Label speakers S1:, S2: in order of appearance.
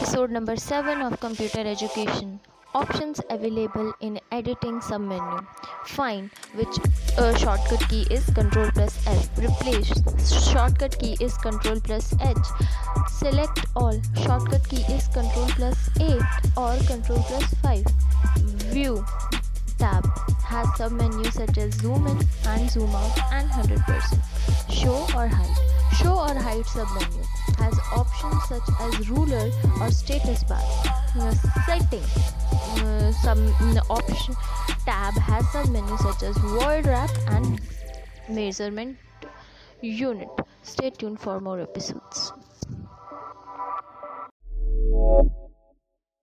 S1: episode number 7 of computer education. Options available in editing submenu. Find which uh, shortcut key is control plus f replace. Shortcut key is control plus h. Select all. Shortcut key is control plus 8 or control plus 5 view. Tab. Has submenus such as zoom in and zoom out and 100% show or hide. Show or hide submenu. Has options such as ruler or status bar. Uh, setting uh, some uh, option tab has some menus such as word wrap and measurement unit. Stay tuned for more episodes